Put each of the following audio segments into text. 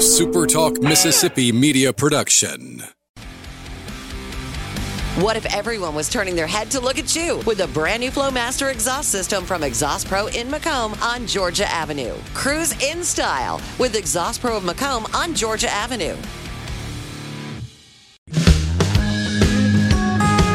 SuperTalk Mississippi media production. What if everyone was turning their head to look at you with a brand new Flowmaster exhaust system from Exhaust Pro in Macomb on Georgia Avenue? Cruise in style with Exhaust Pro of Macomb on Georgia Avenue.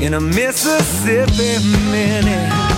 in a Mississippi minute.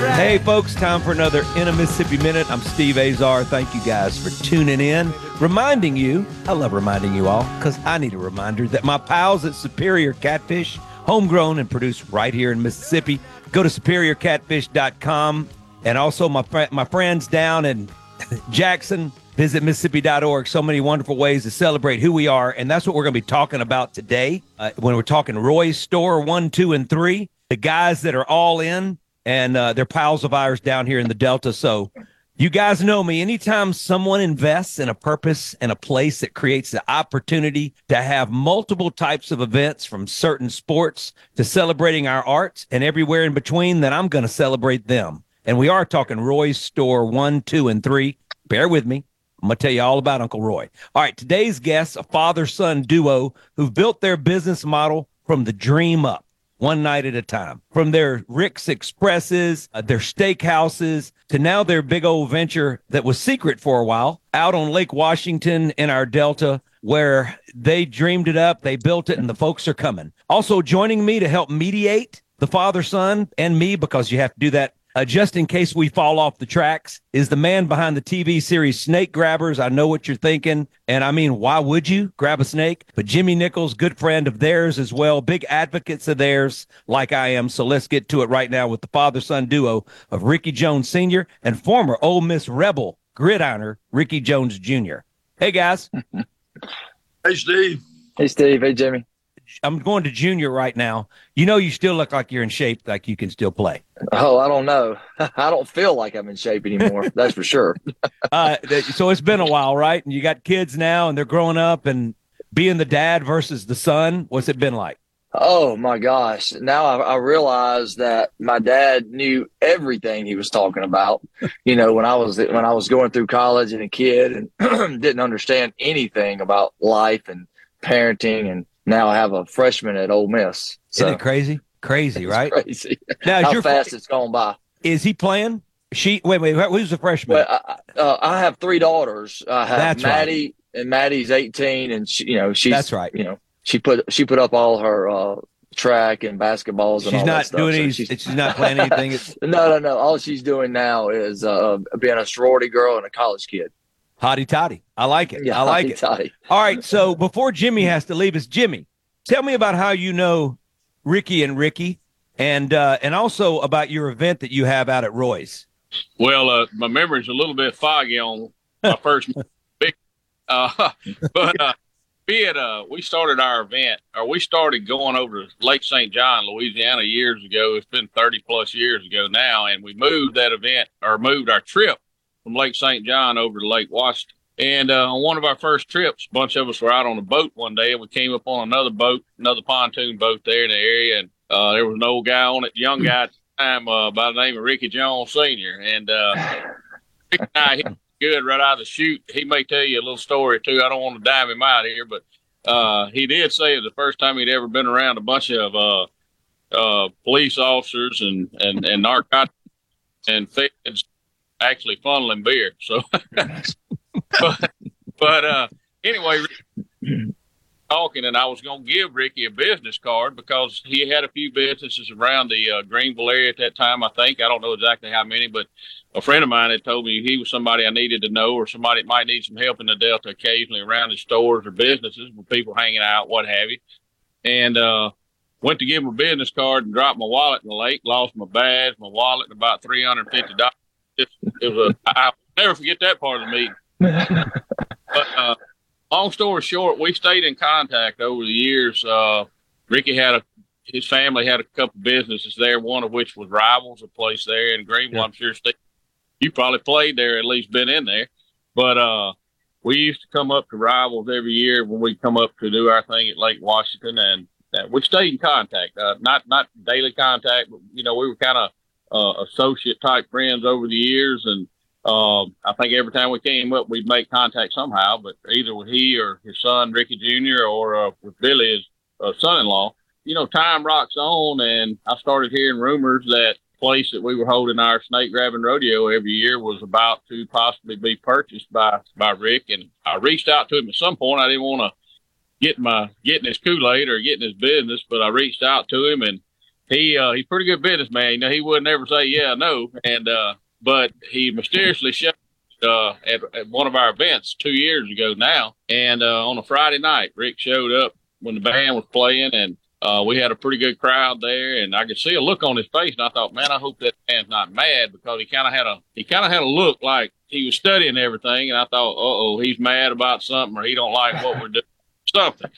Right. Hey, folks, time for another In a Mississippi Minute. I'm Steve Azar. Thank you guys for tuning in. Reminding you, I love reminding you all because I need a reminder that my pals at Superior Catfish, homegrown and produced right here in Mississippi, go to superiorcatfish.com. And also my, my friends down in Jackson, Visit Mississippi.org. So many wonderful ways to celebrate who we are. And that's what we're going to be talking about today uh, when we're talking Roy's Store one, two, and three. The guys that are all in and uh, they're of ours down here in the Delta. So you guys know me. Anytime someone invests in a purpose and a place that creates the opportunity to have multiple types of events from certain sports to celebrating our arts and everywhere in between, then I'm going to celebrate them. And we are talking Roy's Store one, two, and three. Bear with me. I'm going to tell you all about Uncle Roy. All right, today's guests, a father son duo who've built their business model from the dream up, one night at a time. From their Rick's Expresses, uh, their steakhouses, to now their big old venture that was secret for a while out on Lake Washington in our Delta, where they dreamed it up, they built it, and the folks are coming. Also joining me to help mediate the father son and me, because you have to do that uh, just in case we fall off the tracks, is the man behind the TV series Snake Grabbers. I know what you're thinking. And I mean, why would you grab a snake? But Jimmy Nichols, good friend of theirs as well, big advocates of theirs, like I am. So let's get to it right now with the father son duo of Ricky Jones Sr. and former Ole Miss Rebel gridironer Ricky Jones Jr. Hey, guys. hey, Steve. Hey, Steve. Hey, Jimmy. I'm going to junior right now. You know, you still look like you're in shape, like you can still play. Oh, I don't know. I don't feel like I'm in shape anymore. that's for sure. uh, so it's been a while, right? And you got kids now, and they're growing up, and being the dad versus the son. What's it been like? Oh my gosh! Now I, I realize that my dad knew everything he was talking about. You know, when I was when I was going through college and a kid, and didn't understand anything about life and parenting and now I have a freshman at Ole Miss. So. Isn't it crazy? Crazy, right? Crazy. Now, How fast fr- it's gone by. Is he playing? She wait, wait. Who's the freshman? Well, I, uh, I have three daughters. I have That's Maddie, right. and Maddie's eighteen, and she, you know, she's That's right. You know, she put she put up all her uh, track and basketballs. She's and not doing so any. She's, she's, not playing anything. no, no, no. All she's doing now is uh, being a sorority girl and a college kid. Hotty toddy. I like it. Yeah, I like it. Toddy. All right. So before Jimmy has to leave us, Jimmy, Tell me about how you know Ricky and Ricky, and uh, and also about your event that you have out at Roy's. Well, uh, my memory's a little bit foggy on my first big, uh, but uh, we had uh, we started our event, or we started going over to Lake St. John, Louisiana, years ago. It's been thirty plus years ago now, and we moved that event or moved our trip from Lake St. John over to Lake Washington. And uh, on one of our first trips, a bunch of us were out on a boat one day, and we came up on another boat, another pontoon boat there in the area, and uh, there was an old guy on it, young guy at the time uh, by the name of Ricky Jones Senior, and uh, Ricky and I, he good right out of the chute. He may tell you a little story too. I don't want to dime him out here, but uh, he did say it was the first time he'd ever been around a bunch of uh, uh, police officers and and and narcotics and feds actually funneling beer. So but, but uh, anyway, talking, and I was going to give Ricky a business card because he had a few businesses around the uh, Greenville area at that time. I think I don't know exactly how many, but a friend of mine had told me he was somebody I needed to know, or somebody that might need some help in the Delta occasionally around his stores or businesses with people hanging out, what have you. And uh, went to give him a business card and dropped my wallet in the lake. Lost my badge, my wallet, and about three hundred fifty dollars. It, it was a I'll never forget that part of the meeting. but uh, long story short, we stayed in contact over the years. Uh, Ricky had a his family had a couple businesses there, one of which was Rivals, a place there in Greenville. Yeah. I'm sure Steve, you probably played there, at least been in there. But uh, we used to come up to Rivals every year when we come up to do our thing at Lake Washington, and uh, we stayed in contact. Uh, not not daily contact, but you know we were kind of uh, associate type friends over the years, and um, I think every time we came up, we'd make contact somehow, but either with he or his son, Ricky Jr., or uh, with Billy, his uh, son in law. You know, time rocks on, and I started hearing rumors that place that we were holding our snake grabbing rodeo every year was about to possibly be purchased by by Rick. And I reached out to him at some point. I didn't want to get my getting his Kool Aid or getting his business, but I reached out to him, and he uh, he's pretty good businessman. You know, he would never say yeah, no, and uh, but he mysteriously showed uh, at, at, one of our events two years ago now. And uh, on a Friday night, Rick showed up when the band was playing, and uh, we had a pretty good crowd there. And I could see a look on his face, and I thought, man, I hope that man's not mad because he kind of had a he kind of had a look like he was studying everything. And I thought, oh, he's mad about something, or he don't like what we're doing, something.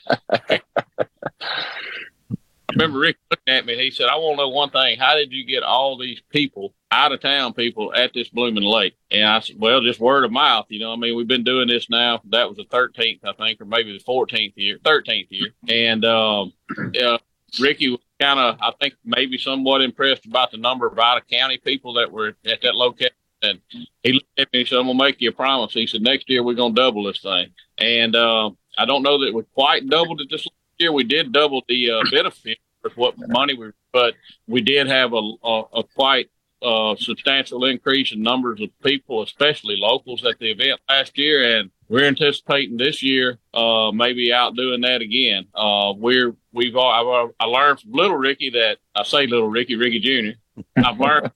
Remember Rick looking at me he said, I want to know one thing. How did you get all these people, out of town people, at this blooming lake? And I said, Well, just word of mouth. You know, I mean, we've been doing this now. That was the 13th, I think, or maybe the 14th year, 13th year. And um, uh, Ricky was kind of, I think, maybe somewhat impressed about the number of out of county people that were at that location. And he looked at me and said, I'm going to make you a promise. He said, Next year, we're going to double this thing. And uh, I don't know that we quite doubled it this year we did double the uh, benefit with what money we, but we did have a, a, a quite uh, substantial increase in numbers of people, especially locals, at the event last year, and we're anticipating this year uh, maybe outdoing that again. Uh, we're we've all, I've, I learned from Little Ricky that I say Little Ricky, Ricky Jr. I've learned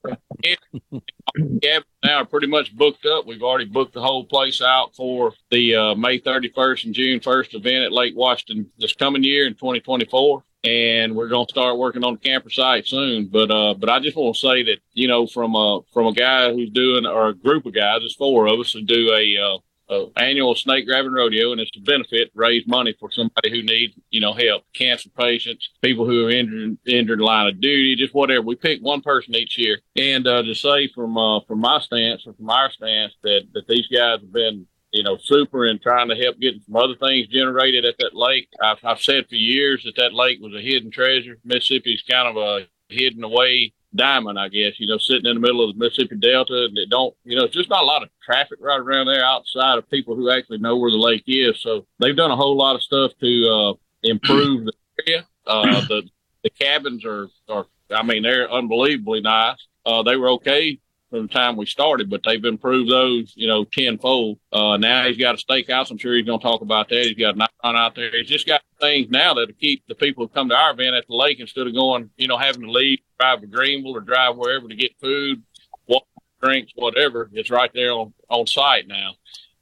cabins now are pretty much booked up. We've already booked the whole place out for the uh, May 31st and June 1st event at Lake Washington this coming year in 2024 and we're going to start working on the camper site soon. But uh, but I just want to say that you know from a from a guy who's doing or a group of guys, there's four of us who do a, uh, a annual snake grabbing rodeo, and it's a benefit raise money for somebody who needs you know help, cancer patients, people who are injured injured in line of duty, just whatever. We pick one person each year, and uh, to say from uh, from my stance or from our stance that that these guys have been you know, super and trying to help get some other things generated at that lake. I've, I've said for years that that lake was a hidden treasure. Mississippi's kind of a hidden away diamond, I guess, you know, sitting in the middle of the Mississippi Delta. And it don't, you know, it's just not a lot of traffic right around there outside of people who actually know where the lake is. So they've done a whole lot of stuff to uh, improve the area. Uh, the, the cabins are, are, I mean, they're unbelievably nice. Uh, they were okay from the time we started, but they've improved those, you know, tenfold. Uh, now he's got a steakhouse. I'm sure he's going to talk about that. He's got a night out there. He's just got things now that'll keep the people who come to our event at the lake instead of going, you know, having to leave, drive to Greenville or drive wherever to get food, water, drinks, whatever. It's right there on, on site now.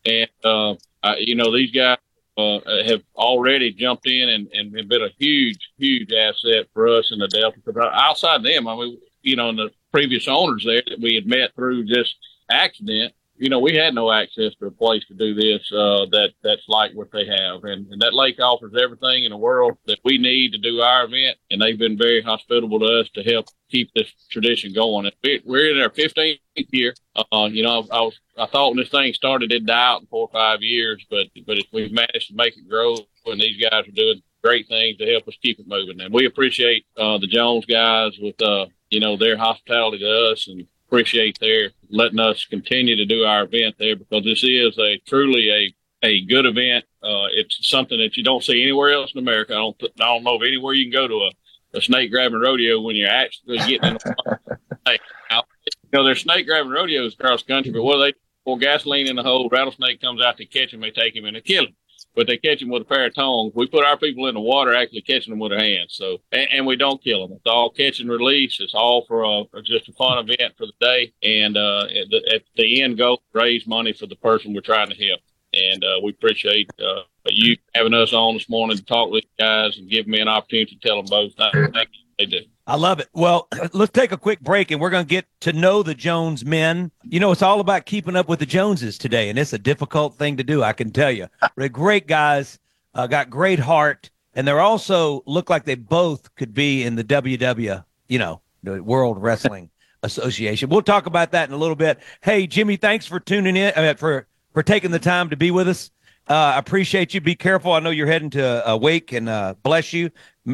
And, uh, I, you know, these guys, uh, have already jumped in and, and been a huge, huge asset for us in the Delta. Because outside them, I mean, you know, in the previous owners there that we had met through just accident, you know, we had no access to a place to do this uh, that that's like what they have, and, and that lake offers everything in the world that we need to do our event, and they've been very hospitable to us to help keep this tradition going. We're in our 15th year. Uh, you know, I, was I thought when this thing started it'd die out in four or five years, but but we've managed to make it grow, and these guys are doing great things to help us keep it moving. And we appreciate uh, the Jones guys with uh, you know, their hospitality to us and appreciate their letting us continue to do our event there because this is a truly a a good event. Uh, it's something that you don't see anywhere else in America. I don't I don't know of anywhere you can go to a, a snake grabbing rodeo when you're actually getting in. A, snake. Now, you know, there's snake grabbing rodeos across the country, but what do they pour gasoline in the hole? Rattlesnake comes out to catch him, they take him and they kill him. But they catch them with a pair of tongs. We put our people in the water actually catching them with our hands. So, and, and we don't kill them. It's all catch and release. It's all for a, just a fun event for the day. And uh, at, the, at the end goal, raise money for the person we're trying to help. And uh, we appreciate uh, you having us on this morning to talk with you guys and give me an opportunity to tell them both. Thank you. They do. I love it. Well, let's take a quick break and we're going to get to know the Jones men. You know, it's all about keeping up with the Joneses today, and it's a difficult thing to do, I can tell you. They're great guys, uh, got great heart, and they're also look like they both could be in the WW, you know, the World Wrestling Association. We'll talk about that in a little bit. Hey, Jimmy, thanks for tuning in, uh, for for taking the time to be with us. Uh, appreciate you. Be careful. I know you're heading to a wake, and uh, bless you.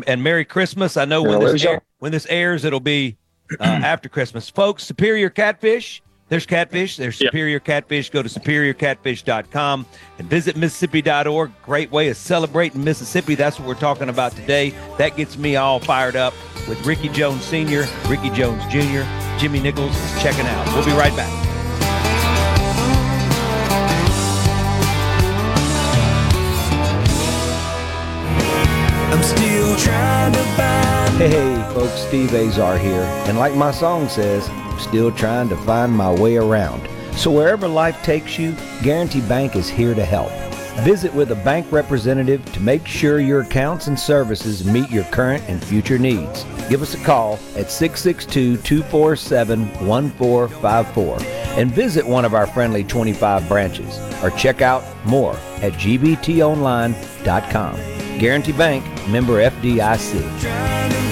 And Merry Christmas. I know when this, air, when this airs, it'll be uh, after Christmas. Folks, Superior Catfish. There's catfish. There's Superior yep. Catfish. Go to superiorcatfish.com and visit Mississippi.org. Great way of celebrating Mississippi. That's what we're talking about today. That gets me all fired up with Ricky Jones Sr., Ricky Jones Jr., Jimmy Nichols is checking out. We'll be right back. Find. Hey, folks, Steve Azar here. And like my song says, I'm still trying to find my way around. So wherever life takes you, Guarantee Bank is here to help. Visit with a bank representative to make sure your accounts and services meet your current and future needs. Give us a call at 662 247 1454 and visit one of our friendly 25 branches or check out more at gbtonline.com. Guarantee Bank, member FDIC.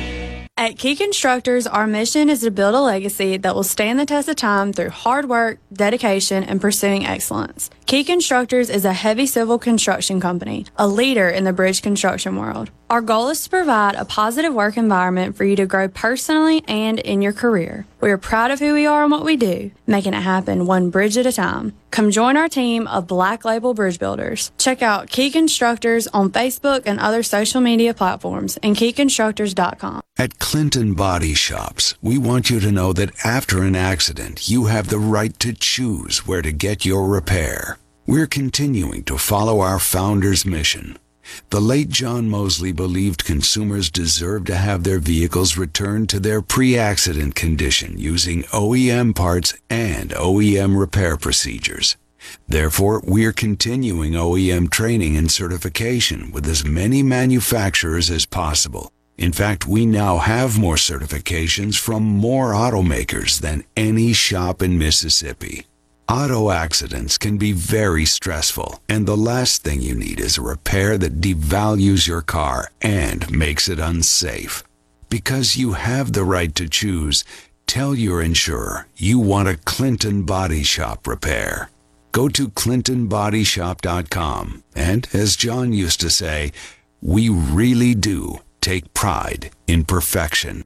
At Key Constructors, our mission is to build a legacy that will stand the test of time through hard work, dedication, and pursuing excellence. Key Constructors is a heavy civil construction company, a leader in the bridge construction world. Our goal is to provide a positive work environment for you to grow personally and in your career. We are proud of who we are and what we do, making it happen one bridge at a time. Come join our team of Black Label Bridge Builders. Check out Key Constructors on Facebook and other social media platforms and keyconstructors.com. At Clinton Body Shops, we want you to know that after an accident, you have the right to choose where to get your repair. We're continuing to follow our founder's mission the late John Mosley believed consumers deserve to have their vehicles returned to their pre-accident condition using OEM parts and OEM repair procedures. Therefore, we're continuing OEM training and certification with as many manufacturers as possible. In fact, we now have more certifications from more automakers than any shop in Mississippi. Auto accidents can be very stressful, and the last thing you need is a repair that devalues your car and makes it unsafe. Because you have the right to choose, tell your insurer you want a Clinton Body Shop repair. Go to ClintonBodyShop.com, and as John used to say, we really do take pride in perfection.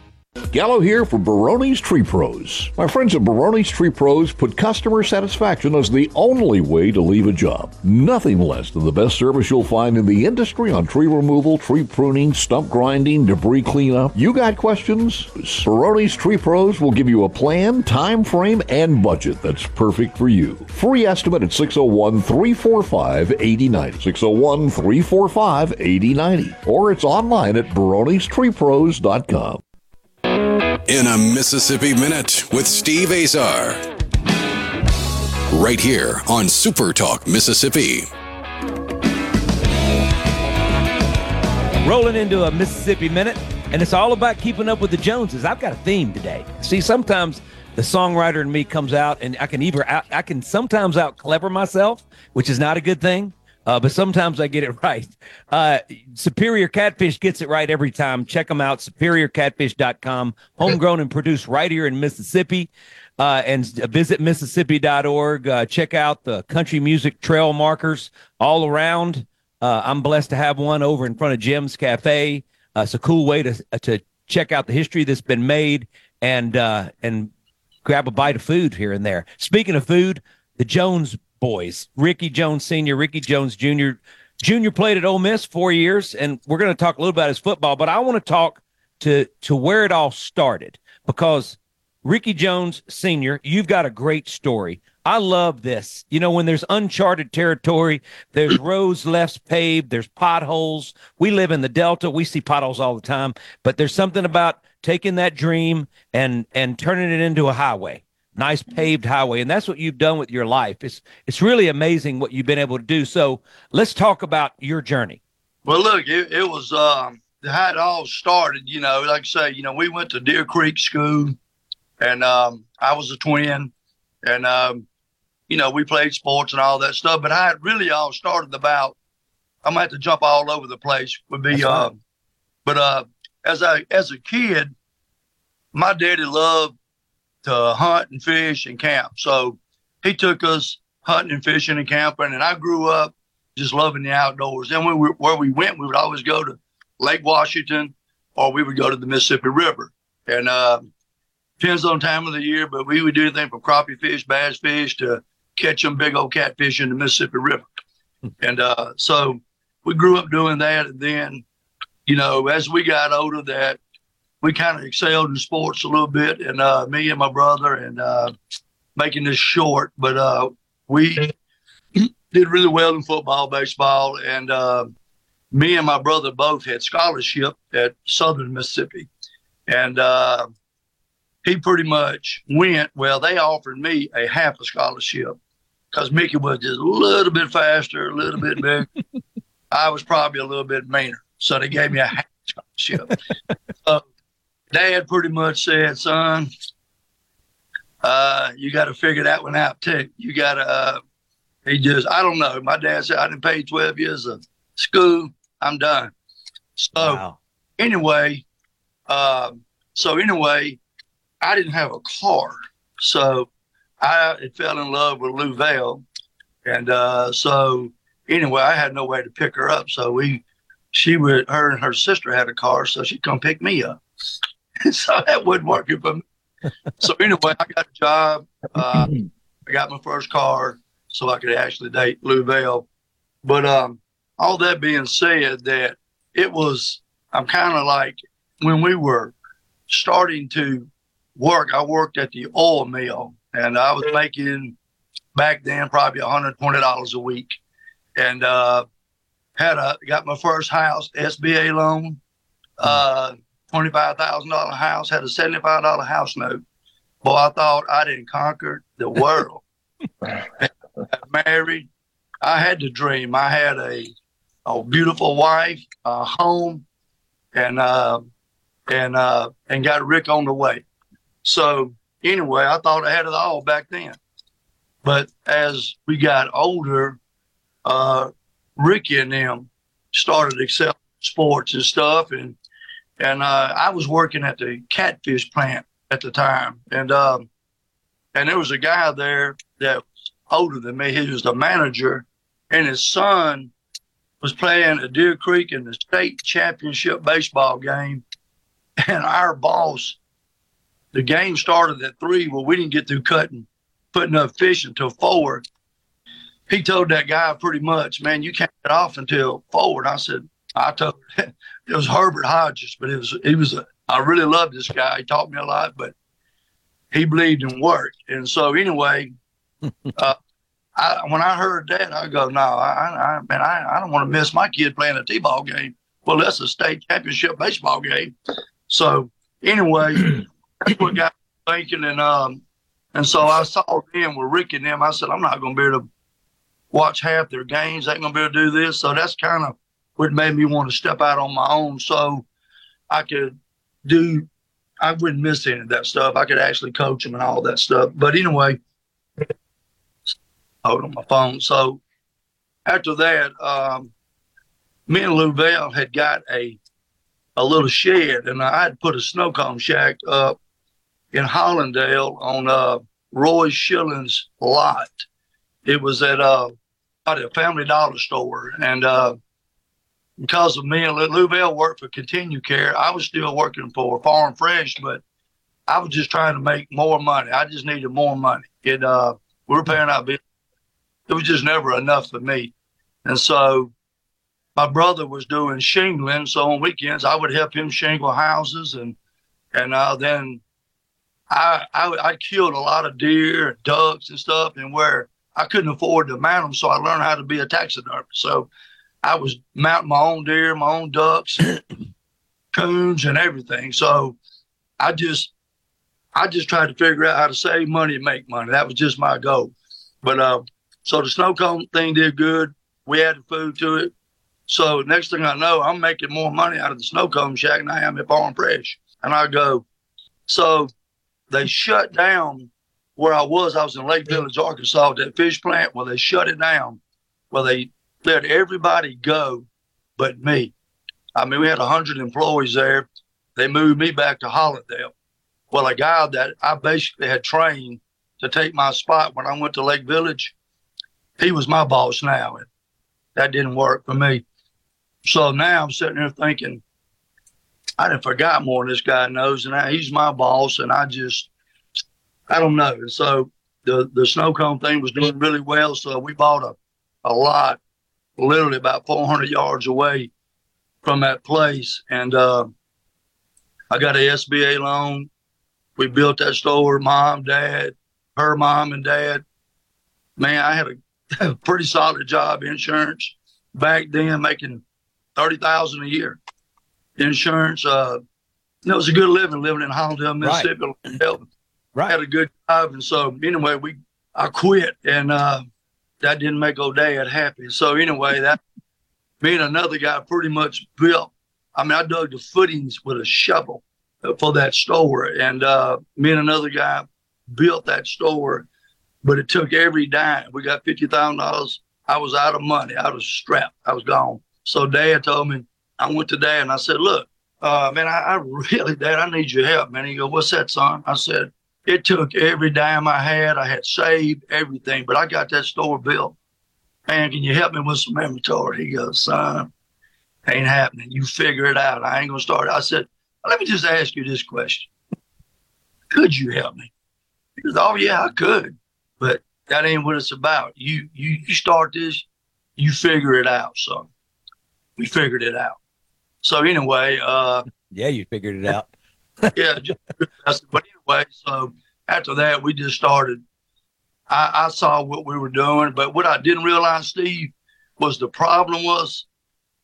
Gallo here for Baroni's Tree Pros. My friends at Baroni's Tree Pros put customer satisfaction as the only way to leave a job. Nothing less than the best service you'll find in the industry on tree removal, tree pruning, stump grinding, debris cleanup. You got questions? Baroni's Tree Pros will give you a plan, time frame, and budget that's perfect for you. Free estimate at 601 345 8090. 601 345 8090. Or it's online at baronistreepros.com in a Mississippi Minute with Steve Azar. right here on SuperTalk Mississippi. Rolling into a Mississippi Minute, and it's all about keeping up with the Joneses. I've got a theme today. See, sometimes the songwriter in me comes out, and I can either out, I can sometimes out clever myself, which is not a good thing. Uh, but sometimes I get it right. Uh, Superior Catfish gets it right every time. Check them out, superiorcatfish.com. Homegrown and produced right here in Mississippi. Uh, and visit Mississippi.org. Uh, check out the country music trail markers all around. Uh, I'm blessed to have one over in front of Jim's Cafe. Uh, it's a cool way to to check out the history that's been made and and grab a bite of food here and there. Speaking of food, the Jones boys, Ricky Jones Sr., Ricky Jones Jr. Junior played at Ole Miss four years, and we're going to talk a little about his football, but I want to talk to to where it all started because Ricky Jones Sr., you've got a great story. I love this. You know, when there's uncharted territory, there's roads left paved, there's potholes. We live in the Delta, we see potholes all the time, but there's something about taking that dream and and turning it into a highway nice paved highway and that's what you've done with your life. It's it's really amazing what you've been able to do. So let's talk about your journey. Well look it, it was um how it all started you know like i say you know we went to deer creek school and um i was a twin and um you know we played sports and all that stuff but how it really all started about i'm gonna have to jump all over the place would be uh but uh as i as a kid my daddy loved to hunt and fish and camp. So he took us hunting and fishing and camping, and I grew up just loving the outdoors. Then we were, where we went, we would always go to Lake Washington, or we would go to the Mississippi River. And uh, depends on time of the year, but we would do anything from crappie fish, bass fish, to catch them big old catfish in the Mississippi River. and uh, so we grew up doing that, and then you know, as we got older, that we kind of excelled in sports a little bit, and uh, me and my brother, and uh, making this short, but uh, we did really well in football, baseball, and uh, me and my brother both had scholarship at Southern Mississippi, and uh, he pretty much went. Well, they offered me a half a scholarship because Mickey was just a little bit faster, a little bit bigger. I was probably a little bit meaner, so they gave me a half scholarship. so dad pretty much said, son, uh, you got to figure that one out too. You got to, uh, he just, I don't know. My dad said, I didn't pay 12 years of school. I'm done. So wow. anyway, uh, so anyway, I didn't have a car. So I fell in love with Lou Vale. And uh, so anyway, I had no way to pick her up. So we, she would, her and her sister had a car. So she'd come pick me up. so that wasn't working for me. So anyway, I got a job. Uh, I got my first car so I could actually date Lou Bell. But um, all that being said, that it was, I'm kind of like when we were starting to work, I worked at the oil mill and I was making back then probably $120 a week. And uh, had a got my first house, SBA loan. Uh, $25,000 house, had a $75 house note. Boy, I thought I didn't conquer the world. married. I had the dream. I had a, a beautiful wife, a home, and uh, and uh, and got Rick on the way. So anyway, I thought I had it all back then. But as we got older, uh, Ricky and them started excelling sports and stuff, and and uh, I was working at the catfish plant at the time, and um, and there was a guy there that was older than me. He was the manager, and his son was playing at Deer Creek in the state championship baseball game, and our boss. The game started at three. Well, we didn't get through cutting, putting up fish until four. He told that guy pretty much, man, you can't get off until four. And I said, I told it was Herbert Hodges, but it was he was a I really loved this guy. He taught me a lot, but he believed in work. And so anyway, uh, I, when I heard that, I go, no, I, I man, I, I don't want to miss my kid playing a t-ball game. Well, that's a state championship baseball game. So anyway, that's what got thinking. And um, And so I saw them with Rick and them. I said, I'm not going to be able to watch half their games. I ain't going to be able to do this. So that's kind of what made me want to step out on my own so I could do, I wouldn't miss any of that stuff. I could actually coach them and all that stuff. But anyway, hold on my phone. So after that, um, me and Lou Bell had got a a little shed, and I had put a snow cone shack up in Hollandale on uh, Roy Schilling's lot. It was at uh, a Family Dollar store, and uh, because of me and Lou worked for Continue Care, I was still working for Farm Fresh, but I was just trying to make more money. I just needed more money. It uh, we were paying our bills. It was just never enough for me, and so my brother was doing shingling, so on weekends I would help him shingle houses, and and uh, then I, I I killed a lot of deer, and ducks, and stuff, and where I couldn't afford to mount them, so I learned how to be a taxidermist. So I was mounting my own deer, my own ducks, coons, and everything. So I just I just tried to figure out how to save money and make money. That was just my goal. But uh, so the snow cone thing did good. We added food to it. So next thing I know, I'm making more money out of the snow cone shack than I am at Farm Fresh. And I go, so they shut down where I was. I was in Lake Village, Arkansas, that fish plant. Well, they shut it down. Well, they let everybody go but me. I mean, we had 100 employees there. They moved me back to Hollandale. Well, a guy that I basically had trained to take my spot when I went to Lake Village, he was my boss now. And that didn't work for me. So now I'm sitting there thinking, I done forgot more than this guy knows, and I, he's my boss, and I just, I don't know. And so the the snow cone thing was doing really well, so we bought a a lot, literally about 400 yards away from that place, and uh, I got a SBA loan. We built that store. Mom, dad, her mom and dad. Man, I had a, a pretty solid job, insurance back then, making thirty thousand a year. Insurance, uh, it was a good living living in Hollandale, Mississippi. Right. right. Had a good job, and so anyway, we I quit, and uh, that didn't make old dad happy. So anyway, that me and another guy pretty much built. I mean, I dug the footings with a shovel for that store, and uh, me and another guy built that store. But it took every dime. We got fifty thousand dollars. I was out of money. I was strapped. I was gone. So dad told me, I went to dad and I said, look, uh, man, I, I really, dad, I need your help, man. He go, what's that, son? I said, it took every dime I had. I had saved everything, but I got that store built. Man, can you help me with some inventory? He goes, son, ain't happening. You figure it out. I ain't going to start. I said, let me just ask you this question. Could you help me? He goes, oh, yeah, I could, but that ain't what it's about. You, you, you start this, you figure it out, son we figured it out. So anyway, uh, yeah, you figured it out. Yeah, just, but anyway, so after that, we just started. I, I saw what we were doing, but what I didn't realize, Steve, was the problem was,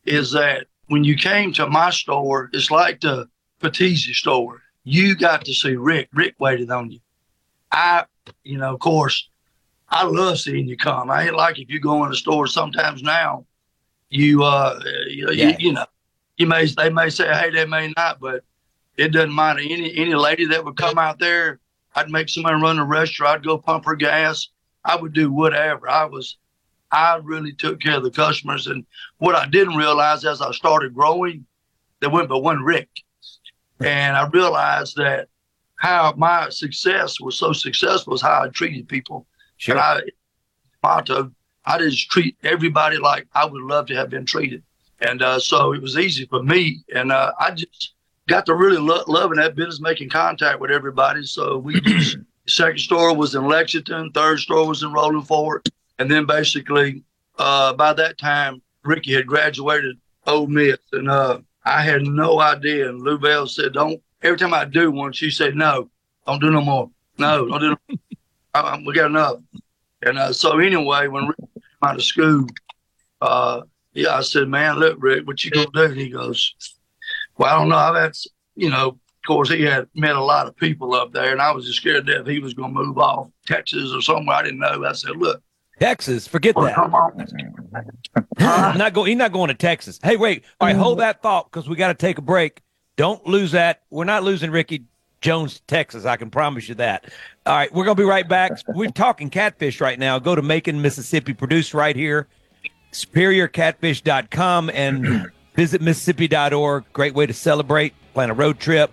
is that when you came to my store, it's like the Patizzi store. You got to see Rick. Rick waited on you. I, you know, of course, I love seeing you come. I ain't like if you go in the store sometimes now you uh you, yeah. you, you, know you may they may say hey they may not but it doesn't matter. Any any lady that would come out there i'd make somebody run a restaurant. I'd go pump her gas. I would do whatever. I was i really took care of the customers. And what i didn't realize as i started growing there went but one rick. And i realized that how my success was so successful is how i treated people. Sure. and i motto I just treat everybody like I would love to have been treated. And uh, so it was easy for me. And uh, I just got to really lo- loving that business, making contact with everybody. So we just, second store was in Lexington, third store was in Rolling Fork. And then basically, uh, by that time, Ricky had graduated Ole Miss. And uh, I had no idea. And Lou Bell said, don't, every time I do one, she said, no, don't do no more. No, don't do no more. I, we got enough. And uh, so anyway, when Rick out of school, uh, yeah, I said, man, look, Rick, what you gonna do? And he goes, well, I don't know. I've you know, of course, he had met a lot of people up there, and I was just scared that he was going to move off Texas or somewhere. I didn't know. I said, "Look, Texas, forget well, that. come on." not go. He's not going to Texas. Hey, wait. All right, hold that thought because we got to take a break. Don't lose that. We're not losing Ricky Jones, Texas. I can promise you that. All right, we're gonna be right back. We're talking catfish right now. Go to Macon, Mississippi, produced right here. SuperiorCatfish.com and visit Mississippi.org. Great way to celebrate, plan a road trip,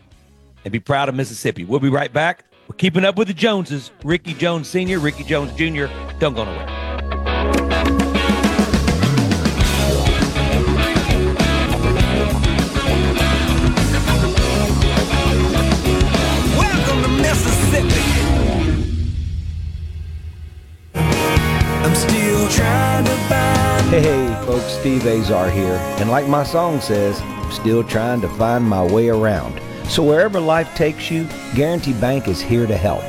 and be proud of Mississippi. We'll be right back. We're keeping up with the Joneses. Ricky Jones Sr., Ricky Jones Jr. Don't go nowhere. Welcome to Mississippi. Hey, folks, Steve Azar here. And like my song says, I'm still trying to find my way around. So wherever life takes you, Guarantee Bank is here to help.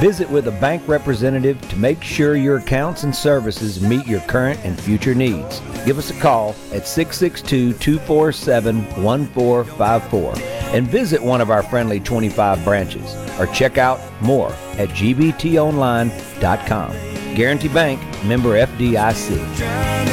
Visit with a bank representative to make sure your accounts and services meet your current and future needs. Give us a call at 662 247 1454 and visit one of our friendly 25 branches or check out more at gbtonline.com. Guarantee Bank, member FDIC.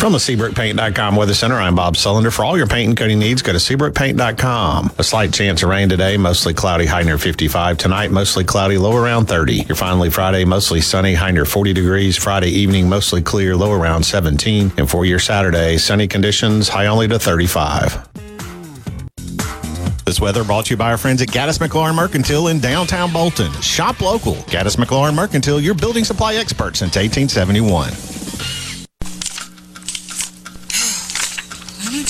From the SeabrookPaint.com Weather Center, I'm Bob Sullender. For all your paint and coating needs, go to SeabrookPaint.com. A slight chance of rain today, mostly cloudy, high near 55. Tonight, mostly cloudy, low around 30. Your finally Friday, mostly sunny, high near 40 degrees. Friday evening, mostly clear, low around 17. And for your Saturday, sunny conditions, high only to 35. This weather brought to you by our friends at Gaddis McLaurin Mercantile in downtown Bolton. Shop local. Gaddis McLaurin Mercantile, your building supply expert since 1871.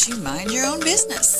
Don't you mind your own business?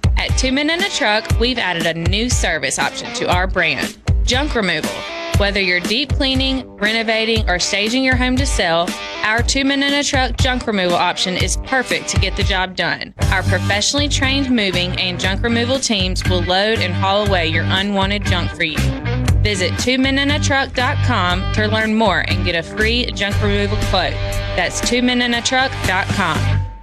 At Two Men in a Truck, we've added a new service option to our brand junk removal. Whether you're deep cleaning, renovating, or staging your home to sell, our Two Men in a Truck junk removal option is perfect to get the job done. Our professionally trained moving and junk removal teams will load and haul away your unwanted junk for you. Visit twomeninatruck.com to learn more and get a free junk removal quote. That's twomeninatruck.com.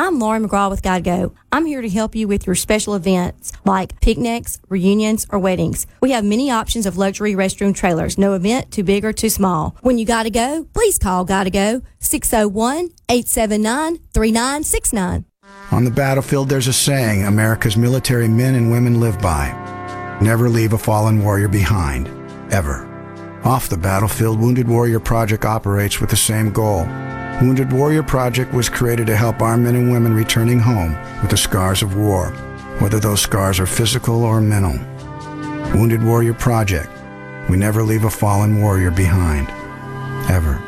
I'm Lauren McGraw with Gotta Go. I'm here to help you with your special events like picnics, reunions, or weddings. We have many options of luxury restroom trailers. No event too big or too small. When you gotta go, please call Gotta Go 601 879 3969. On the battlefield, there's a saying America's military men and women live by never leave a fallen warrior behind, ever. Off the battlefield, Wounded Warrior Project operates with the same goal. Wounded Warrior Project was created to help our men and women returning home with the scars of war, whether those scars are physical or mental. Wounded Warrior Project. We never leave a fallen warrior behind, ever.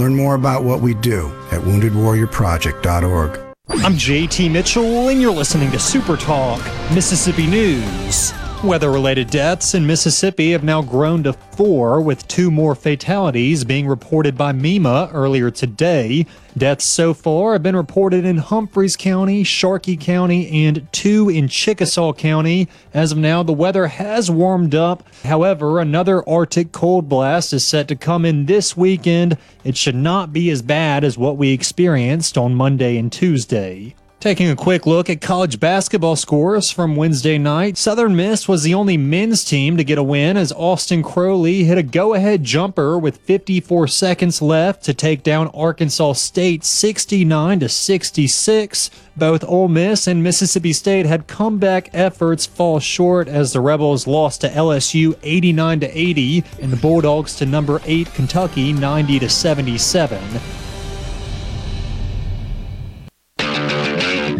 Learn more about what we do at woundedwarriorproject.org. I'm JT Mitchell, and you're listening to SuperTalk Mississippi News. Weather related deaths in Mississippi have now grown to four, with two more fatalities being reported by MEMA earlier today. Deaths so far have been reported in Humphreys County, Sharkey County, and two in Chickasaw County. As of now, the weather has warmed up. However, another Arctic cold blast is set to come in this weekend. It should not be as bad as what we experienced on Monday and Tuesday. Taking a quick look at college basketball scores from Wednesday night, Southern Miss was the only men's team to get a win as Austin Crowley hit a go ahead jumper with 54 seconds left to take down Arkansas State 69 to 66. Both Ole Miss and Mississippi State had comeback efforts fall short as the Rebels lost to LSU 89 to 80 and the Bulldogs to number 8 Kentucky 90 to 77.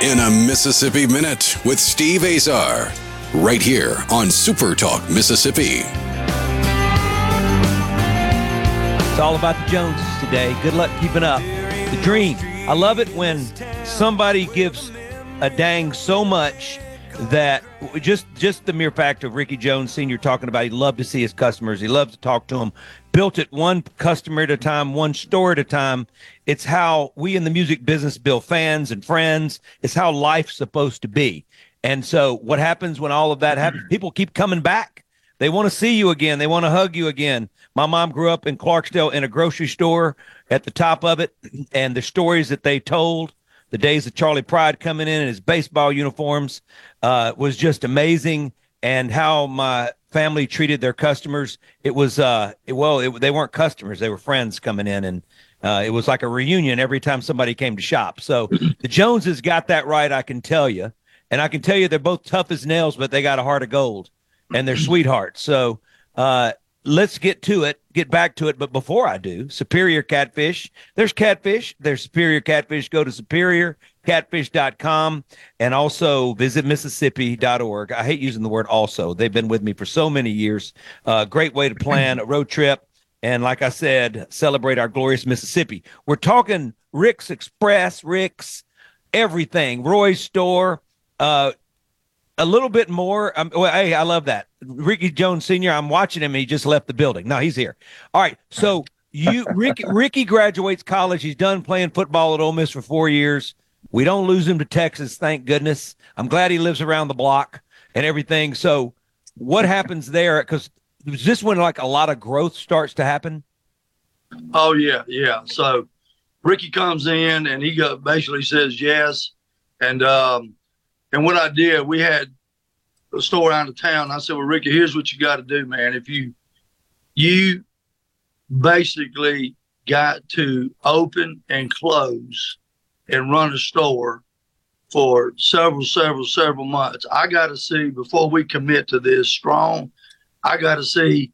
In a Mississippi Minute with Steve Azar, right here on SuperTalk Mississippi. It's all about the Joneses today. Good luck keeping up. The dream. I love it when somebody gives a dang so much that just just the mere fact of Ricky Jones Sr. talking about he loved to see his customers, he loved to talk to them, built it one customer at a time, one store at a time. It's how we in the music business build fans and friends. It's how life's supposed to be. And so what happens when all of that mm-hmm. happens? People keep coming back. They want to see you again. They want to hug you again. My mom grew up in Clarksdale in a grocery store at the top of it, and the stories that they told, the days of Charley Pride coming in in his baseball uniforms, uh, was just amazing. And how my family treated their customers, it was uh, it, well, it, they weren't customers; they were friends coming in, and uh, it was like a reunion every time somebody came to shop. So the Joneses got that right, I can tell you, and I can tell you they're both tough as nails, but they got a heart of gold, and they're sweethearts. So uh, let's get to it, get back to it. But before I do, Superior Catfish. There's catfish. There's Superior Catfish. Go to superiorcatfish.com and also visit Mississippi.org. I hate using the word also. They've been with me for so many years. Uh, great way to plan a road trip. And like I said, celebrate our glorious Mississippi. We're talking Rick's Express, Rick's everything, Roy's store. Uh, a little bit more. Um, well, hey, I love that. Ricky Jones Sr., I'm watching him. He just left the building. No, he's here. All right. So you Ricky Ricky graduates college. He's done playing football at Ole Miss for four years. We don't lose him to Texas, thank goodness. I'm glad he lives around the block and everything. So what happens there? Because is this when like a lot of growth starts to happen? Oh yeah, yeah. So Ricky comes in and he go, basically says yes, and um, and what I did, we had a store out of town. I said, "Well, Ricky, here's what you got to do, man. If you you basically got to open and close and run a store for several, several, several months. I got to see before we commit to this strong. I got to see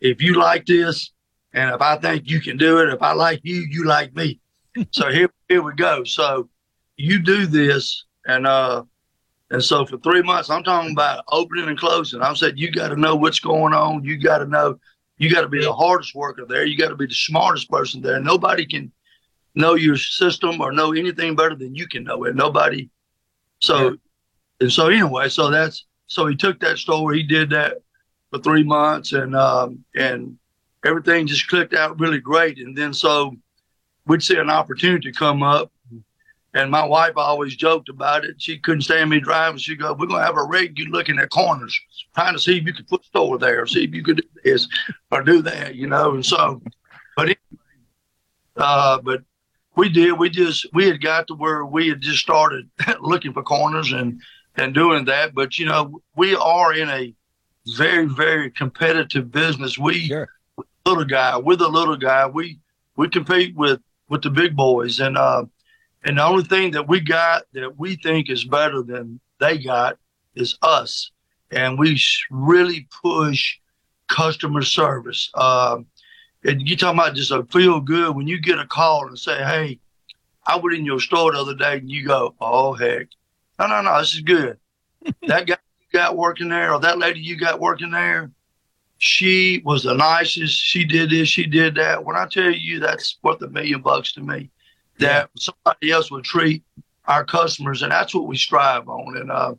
if you like this, and if I think you can do it. If I like you, you like me. so here, here we go. So you do this, and uh, And so for three months, I'm talking about opening and closing. I said, you got to know what's going on. You got to know, you got to be the hardest worker there. You got to be the smartest person there. Nobody can know your system or know anything better than you can know it. Nobody. So, yeah. and so anyway, so that's, so he took that store, he did that for three months and, um, and everything just clicked out really great. And then so we'd see an opportunity come up and my wife always joked about it. She couldn't stand me driving. She go, "We're gonna have a rig you looking at corners, trying to see if you could put store there, see if you could do this or do that, you know." And so, but anyway, uh, but we did. We just we had got to where we had just started looking for corners and and doing that. But you know, we are in a very very competitive business. We sure. little guy, we're the little guy. We we compete with with the big boys and. uh and the only thing that we got that we think is better than they got is us. And we really push customer service. Um, and you talking about just a feel good when you get a call and say, Hey, I went in your store the other day and you go, Oh heck. No, no, no, this is good. that guy you got working there or that lady you got working there, she was the nicest. She did this, she did that. When I tell you that's worth a million bucks to me that somebody else would treat our customers, and that's what we strive on. And uh,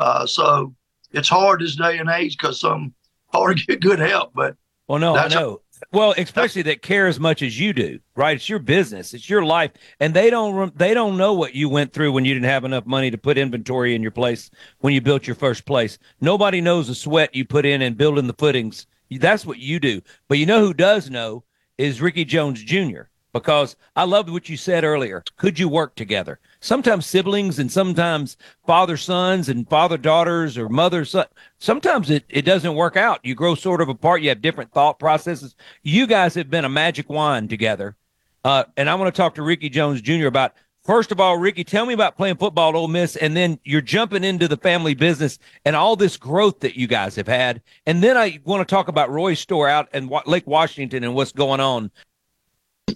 uh, so it's hard this day and age because some hard to get good help. But well, no, I know. well, especially that care as much as you do, right? It's your business, it's your life, and they don't they don't know what you went through when you didn't have enough money to put inventory in your place when you built your first place. Nobody knows the sweat you put in and building the footings. That's what you do. But you know who does know is Ricky Jones Jr because I loved what you said earlier. Could you work together? Sometimes siblings and sometimes father sons and father daughters or mother son. Sometimes it, it doesn't work out. You grow sort of apart. You have different thought processes. You guys have been a magic wand together. Uh, and I want to talk to Ricky Jones Jr. about First of all, Ricky, tell me about playing football at Ole Miss, and then you're jumping into the family business and all this growth that you guys have had. And then I want to talk about Roy's store out in Lake Washington and what's going on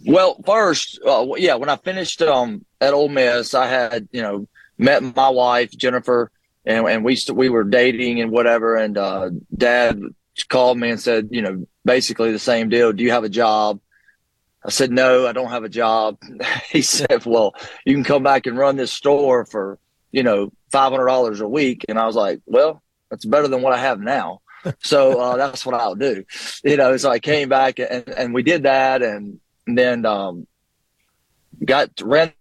well, first, uh, yeah, when I finished um, at Ole Miss, I had you know met my wife Jennifer, and and we st- we were dating and whatever. And uh, Dad called me and said, you know, basically the same deal. Do you have a job? I said, no, I don't have a job. he said, well, you can come back and run this store for you know five hundred dollars a week. And I was like, well, that's better than what I have now. so uh, that's what I'll do. You know, so I came back and, and we did that and and then um, got ran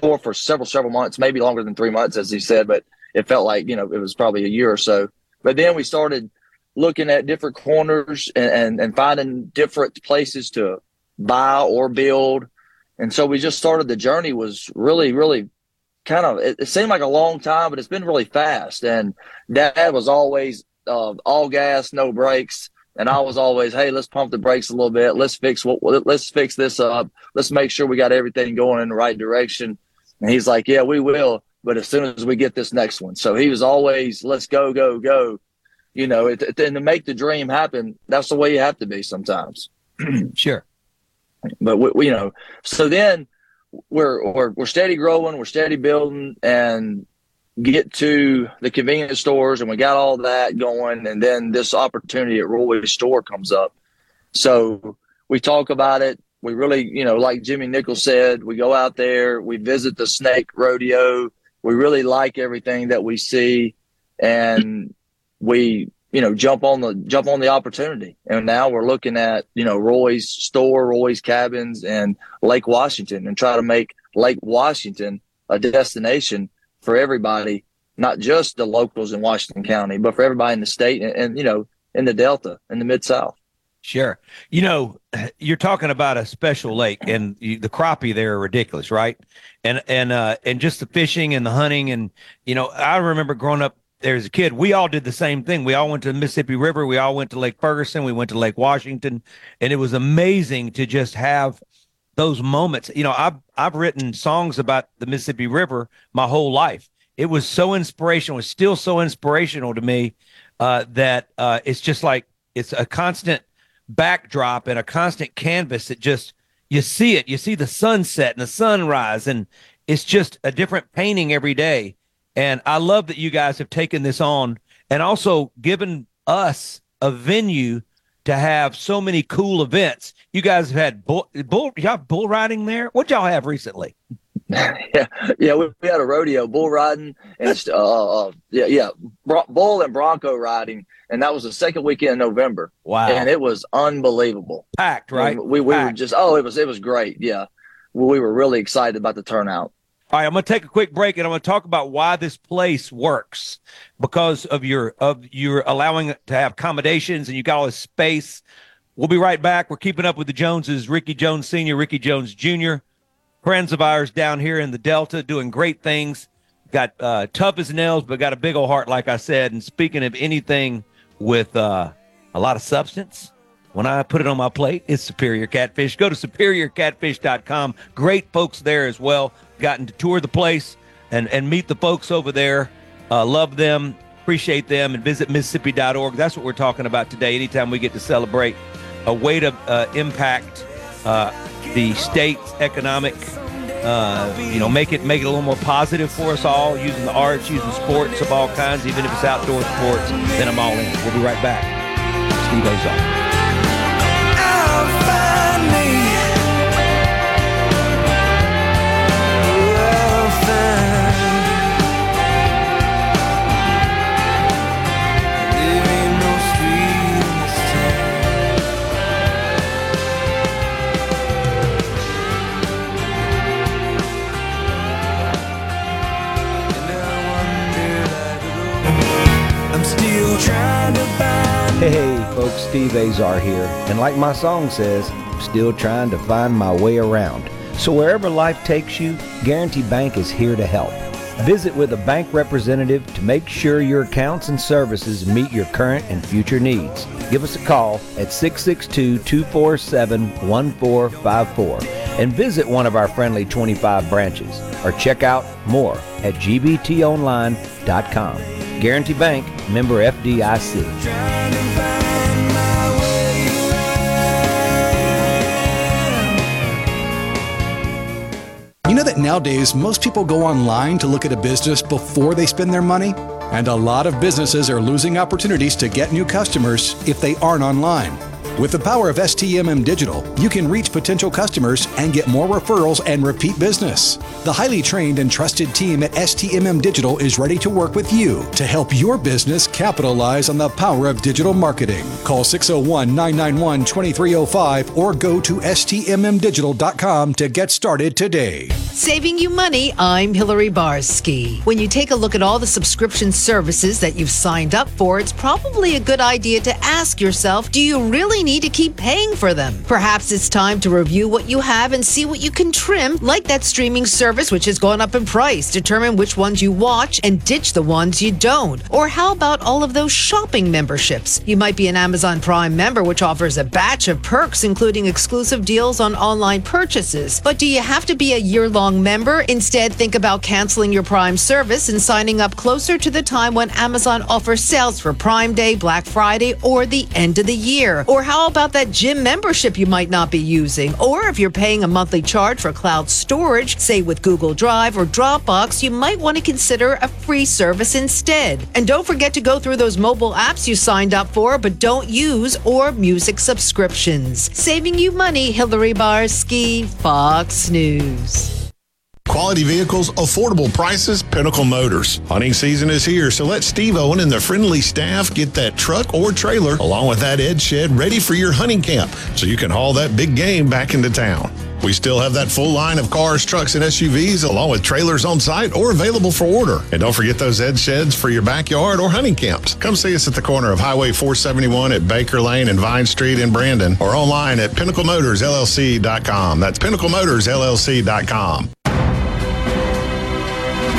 for for several several months, maybe longer than three months, as he said, but it felt like you know it was probably a year or so. But then we started looking at different corners and, and, and finding different places to buy or build. And so we just started the journey was really, really kind of, it, it seemed like a long time, but it's been really fast. And dad was always uh, all gas, no brakes and I was always, hey, let's pump the brakes a little bit. Let's fix what. Let's fix this up. Let's make sure we got everything going in the right direction. And he's like, yeah, we will. But as soon as we get this next one, so he was always, let's go, go, go. You know, it, it, and to make the dream happen, that's the way you have to be sometimes. sure. But we, we, you know, so then we're, we're we're steady growing, we're steady building, and get to the convenience stores and we got all that going and then this opportunity at Roy's store comes up. So we talk about it. We really, you know, like Jimmy Nichols said, we go out there, we visit the snake rodeo. We really like everything that we see and we, you know, jump on the jump on the opportunity. And now we're looking at, you know, Roy's store, Roy's cabins and Lake Washington and try to make Lake Washington a destination for everybody, not just the locals in Washington County, but for everybody in the state and, and you know, in the Delta, in the Mid South. Sure. You know, you're talking about a special lake, and you, the crappie there are ridiculous, right? And and uh, and just the fishing and the hunting, and you know, I remember growing up there as a kid. We all did the same thing. We all went to the Mississippi River. We all went to Lake Ferguson. We went to Lake Washington, and it was amazing to just have those moments. You know, I've I've written songs about the Mississippi River my whole life. It was so inspirational. It's still so inspirational to me uh, that uh, it's just like it's a constant backdrop and a constant canvas that just you see it. You see the sunset and the sunrise, and it's just a different painting every day. And I love that you guys have taken this on and also given us a venue to have so many cool events. You guys have had bull, bull y'all have bull riding there. What y'all have recently? yeah, yeah, we, we had a rodeo, bull riding, and uh, uh, yeah, yeah, bro- bull and bronco riding, and that was the second weekend in November. Wow, and it was unbelievable, packed, right? We we, Packed. were just oh, it was it was great. Yeah, we were really excited about the turnout. All right, I'm going to take a quick break and I'm going to talk about why this place works because of your of your allowing to have accommodations and you got all this space. We'll be right back. We're keeping up with the Joneses, Ricky Jones Sr., Ricky Jones Jr., friends of ours down here in the Delta doing great things. Got uh, tough as nails, but got a big old heart, like I said. And speaking of anything with uh, a lot of substance, when I put it on my plate, it's Superior Catfish. Go to superiorcatfish.com. Great folks there as well. Gotten to tour the place and, and meet the folks over there. Uh, love them, appreciate them, and visit Mississippi.org. That's what we're talking about today. Anytime we get to celebrate a way to uh, impact uh, the state's economic, uh, you know, make it make it a little more positive for us all, using the arts, using sports of all kinds, even if it's outdoor sports, then I'm all in. We'll be right back. Steve Azar. Find Hey, folks, Steve Azar here. And like my song says, I'm still trying to find my way around. So wherever life takes you, Guarantee Bank is here to help. Visit with a bank representative to make sure your accounts and services meet your current and future needs. Give us a call at 662-247-1454 and visit one of our friendly 25 branches or check out more at gbtonline.com. Guarantee Bank, member FDIC. You know that nowadays most people go online to look at a business before they spend their money? And a lot of businesses are losing opportunities to get new customers if they aren't online. With the power of STMM Digital, you can reach potential customers and get more referrals and repeat business. The highly trained and trusted team at STMM Digital is ready to work with you to help your business capitalize on the power of digital marketing. Call 601 991 2305 or go to STMMDigital.com to get started today. Saving you money, I'm Hillary Barsky. When you take a look at all the subscription services that you've signed up for, it's probably a good idea to ask yourself do you really need to keep paying for them? Perhaps it's time to review what you have and see what you can trim, like that streaming service which has gone up in price. Determine which ones you watch and ditch the ones you don't. Or how about all of those shopping memberships? You might be an Amazon Prime member, which offers a batch of perks, including exclusive deals on online purchases. But do you have to be a year long member? Instead, think about canceling your Prime service and signing up closer to the time when Amazon offers sales for Prime Day, Black Friday, or the end of the year. Or how about that gym membership you might not be using? Or if you're paying a monthly charge for cloud storage, say with Google Drive or Dropbox, you might want to consider a free service instead. And don't forget to go through those mobile apps you signed up for but don't use or music subscriptions. Saving you money, Hillary Barsky, Fox News. Quality vehicles, affordable prices, Pinnacle Motors. Hunting season is here, so let Steve Owen and the friendly staff get that truck or trailer along with that Ed shed ready for your hunting camp so you can haul that big game back into town. We still have that full line of cars, trucks, and SUVs along with trailers on site or available for order. And don't forget those Ed sheds for your backyard or hunting camps. Come see us at the corner of Highway 471 at Baker Lane and Vine Street in Brandon or online at pinnaclemotorsllc.com. That's pinnaclemotorsllc.com.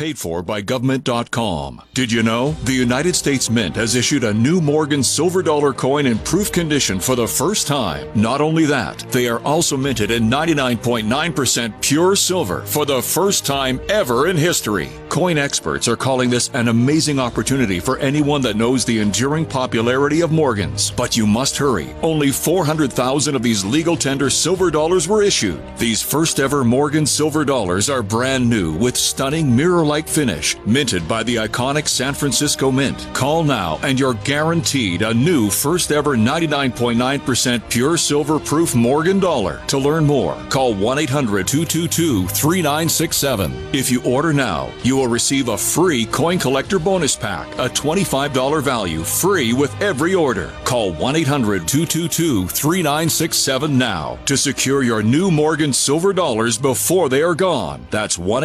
Paid for by GovMint.com. Did you know the United States Mint has issued a new Morgan silver dollar coin in proof condition for the first time? Not only that, they are also minted in 99.9% pure silver for the first time ever in history. Coin experts are calling this an amazing opportunity for anyone that knows the enduring popularity of Morgans. But you must hurry. Only 400,000 of these legal tender silver dollars were issued. These first ever Morgan silver dollars are brand new with stunning mirror like finish, minted by the iconic San Francisco Mint. Call now and you're guaranteed a new first ever 99.9% pure silver proof Morgan dollar. To learn more, call 1 800 222 3967. If you order now, you will receive a free coin collector bonus pack, a $25 value, free with every order. Call 1 800 222 3967 now to secure your new Morgan silver dollars before they are gone. That's 1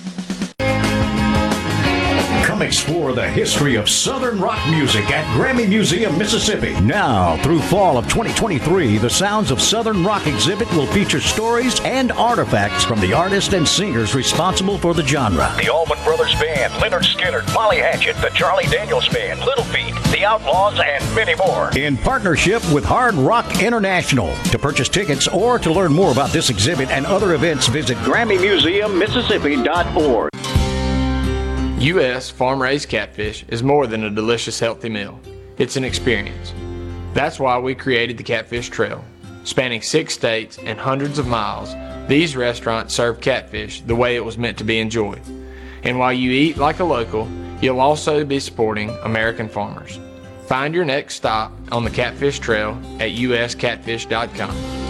Explore the history of Southern rock music at Grammy Museum, Mississippi. Now, through fall of 2023, the Sounds of Southern Rock exhibit will feature stories and artifacts from the artists and singers responsible for the genre. The Allman Brothers Band, Lynyrd Skynyrd, Molly Hatchet, the Charlie Daniels Band, Little Feat, The Outlaws, and many more. In partnership with Hard Rock International. To purchase tickets or to learn more about this exhibit and other events, visit GrammyMuseumMississippi.org. U.S. farm raised catfish is more than a delicious, healthy meal. It's an experience. That's why we created the Catfish Trail. Spanning six states and hundreds of miles, these restaurants serve catfish the way it was meant to be enjoyed. And while you eat like a local, you'll also be supporting American farmers. Find your next stop on the Catfish Trail at uscatfish.com.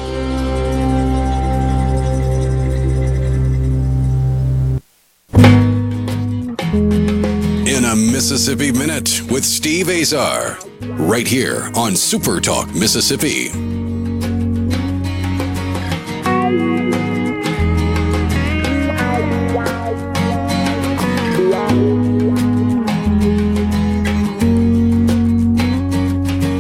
Mississippi Minute with Steve Azar, right here on SuperTalk Mississippi.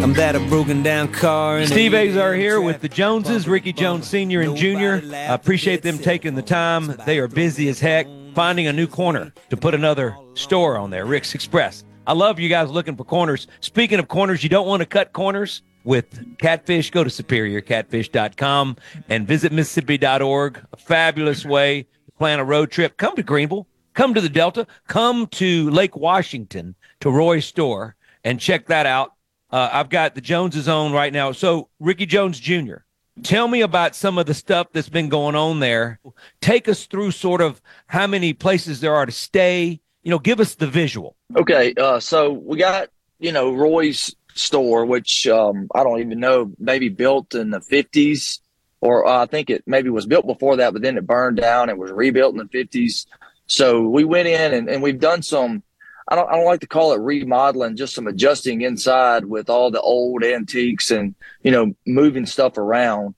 I'm that a broken down car. And Steve Azar here with the Joneses, Ricky Jones Sr. and Jr. I appreciate them taking the time. They are busy as heck finding a new corner to put another store on there, Rick's Express. I love you guys looking for corners. Speaking of corners, you don't want to cut corners with catfish. Go to superiorcatfish.com and visit Mississippi.org. A fabulous way to plan a road trip. Come to Greenville, come to the Delta, come to Lake Washington to Roy's store and check that out. Uh, I've got the Joneses on right now. So, Ricky Jones Jr., tell me about some of the stuff that's been going on there. Take us through sort of how many places there are to stay. You know, give us the visual. Okay, uh, so we got you know Roy's store, which um, I don't even know, maybe built in the fifties, or uh, I think it maybe was built before that, but then it burned down. It was rebuilt in the fifties. So we went in and, and we've done some. I don't, I don't like to call it remodeling, just some adjusting inside with all the old antiques and, you know, moving stuff around.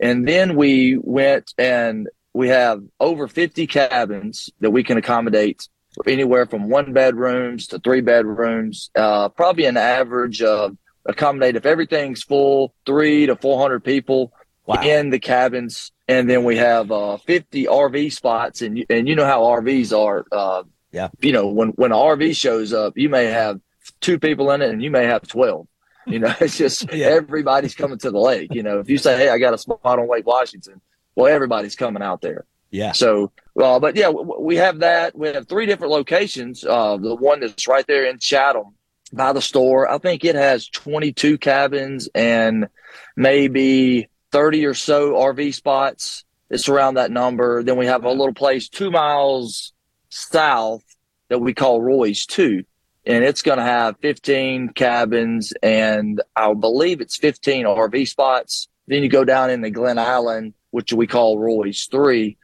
And then we went and we have over 50 cabins that we can accommodate anywhere from one bedrooms to three bedrooms, uh, probably an average of accommodate if everything's full, three to 400 people wow. in the cabins. And then we have uh, 50 RV spots. And, and you know how RVs are. Uh, yeah. You know, when, when an RV shows up, you may have two people in it, and you may have twelve. You know, it's just everybody's coming to the lake. You know, if you say, "Hey, I got a spot on Lake Washington," well, everybody's coming out there. Yeah. So, uh, but yeah, we have that. We have three different locations. Uh, the one that's right there in Chatham by the store, I think it has 22 cabins and maybe 30 or so RV spots. It's around that number. Then we have a little place two miles south that we call Roy's Two, and it's going to have 15 cabins and I believe it's 15 RV spots. Then you go down into Glen Allan, which we call Roy's Three,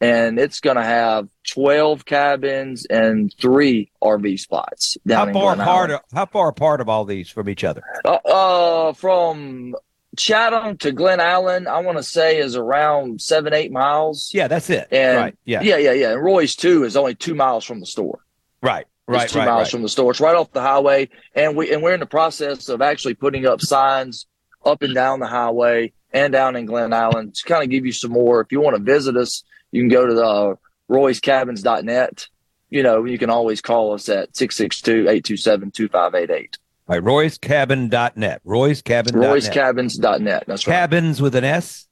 and it's going to have 12 cabins and three RV spots down How in far Glen apart? Allen. How far apart of all these from each other? Uh, uh, from Chatham to Glen Allan, I want to say is around seven, eight miles. Yeah, that's it. And right. Yeah. yeah, yeah, yeah. And Roy's Two is only two miles from the store. Right. It's Right. two right. miles right. from the store. It's right off the highway, and we and we're in the process of actually putting up signs up and down the highway and down in Glen Allan to kind of give you some more. If you want to visit us, you can go to the uh, royscabins.net. You know, you can always call us at 662-827-2588. All right. Roy'sCabin.net. Roy'sCabin.net. royscabins.net. That's right. Cabins with an S.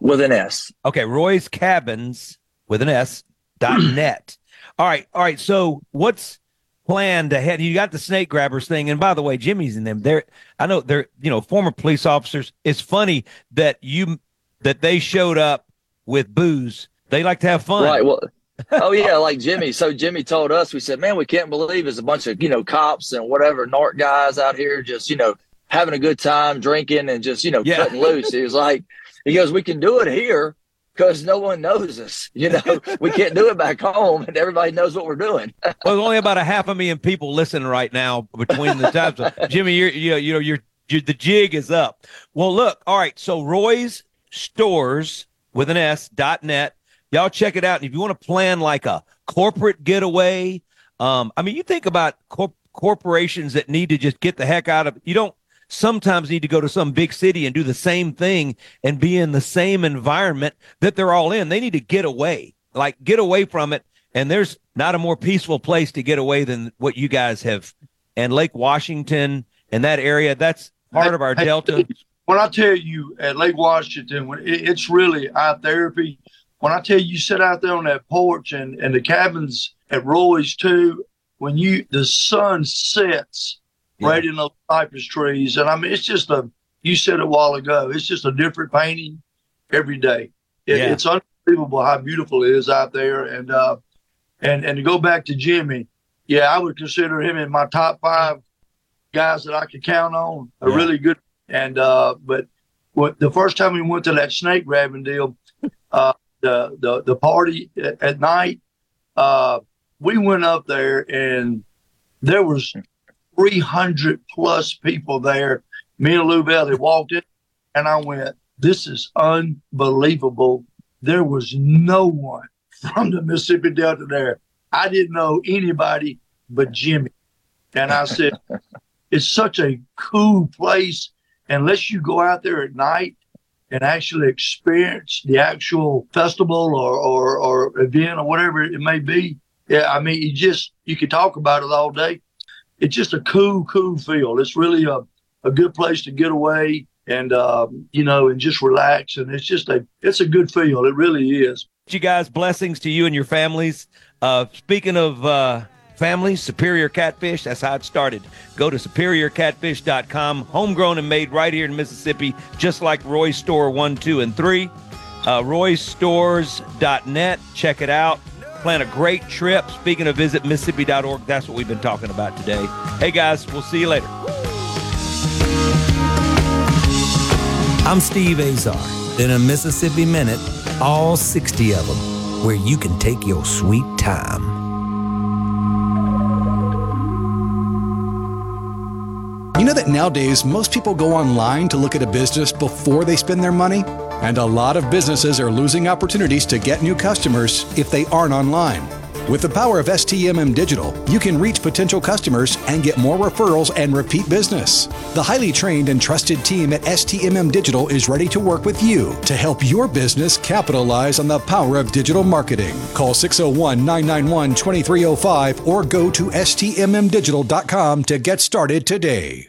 With an S. Okay. Roy's Cabins with an S. Dot net. All right. All right. So what's planned ahead? You got the snake grabbers thing, and by the way, Jimmy's in them. They're I know they're you know former police officers. It's funny that you that they showed up with booze. They like to have fun. Right. Well, oh yeah, like Jimmy. So Jimmy told us, we said, man, we can't believe it's a bunch of you know cops and whatever NARC guys out here just you know having a good time, drinking and just you know Yeah. cutting loose. He was like, he goes, we can do it here because no one knows us. You know, we can't do it back home, and everybody knows what we're doing. well, there's only about a half a million people listening right now between the times. So, Jimmy, you're you know, you know you're, you the jig is up. Well, look, all right. So Roy's stores with an S dot net. Y'all check it out. And if you want to plan like a corporate getaway, um, I mean, you think about corp- corporations that need to just get the heck out of. You don't sometimes need to go to some big city and do the same thing and be in the same environment that they're all in. They need to get away, like get away from it. And there's not a more peaceful place to get away than what you guys have. And Lake Washington and that area, that's part of our Hey, Delta. When I tell you at Lake Washington, when it, it's really eye therapy. When I tell you, you sit out there on that porch and, and the cabins at Roy's Two, when you the sun sets right in those cypress trees, and I mean it's just a. You said a while ago. It's just a different painting every day. It, Yeah. It's unbelievable how beautiful it is out there, and uh, and and to go back to Jimmy, yeah, I would consider him in my top five guys that I could count on. A Yeah. really good. And uh, but what the first time we went to that snake grabbing deal, uh, the the the party at, at night, uh, we went up there and there was 300 plus people there. Me and Lou Bell, they walked in, and I went, "This is unbelievable." There was no one from the Mississippi Delta there. I didn't know anybody but Jimmy, and I said, "It's such a cool place." Unless you go out there at night and actually experience the actual festival or, or, or event or whatever it may be, yeah, I mean, you just you could talk about it all day. It's just a cool, cool feel. It's really a, a good place to get away and um, you know and just relax. And it's just a it's a good feel. It really is. You guys, blessings to you and your families. Uh, speaking of uh, families, Superior Catfish, that's how it started. Go to superiorcatfish.com, homegrown and made right here in Mississippi, just like Roy's Store 1, 2, and 3. Uh, RoyStores.net, check it out. Plan a great trip. Speaking of visit Mississippi.org, that's what we've been talking about today. Hey guys, we'll see you later. I'm Steve Azar. In a Mississippi Minute, all 60 of them, where you can take your sweet time. You know that nowadays most people go online to look at a business before they spend their money? And a lot of businesses are losing opportunities to get new customers if they aren't online. With the power of STMM Digital, you can reach potential customers and get more referrals and repeat business. The highly trained and trusted team at STMM Digital is ready to work with you to help your business capitalize on the power of digital marketing. Call 601 991 2305 or go to stmmdigital.com to get started today.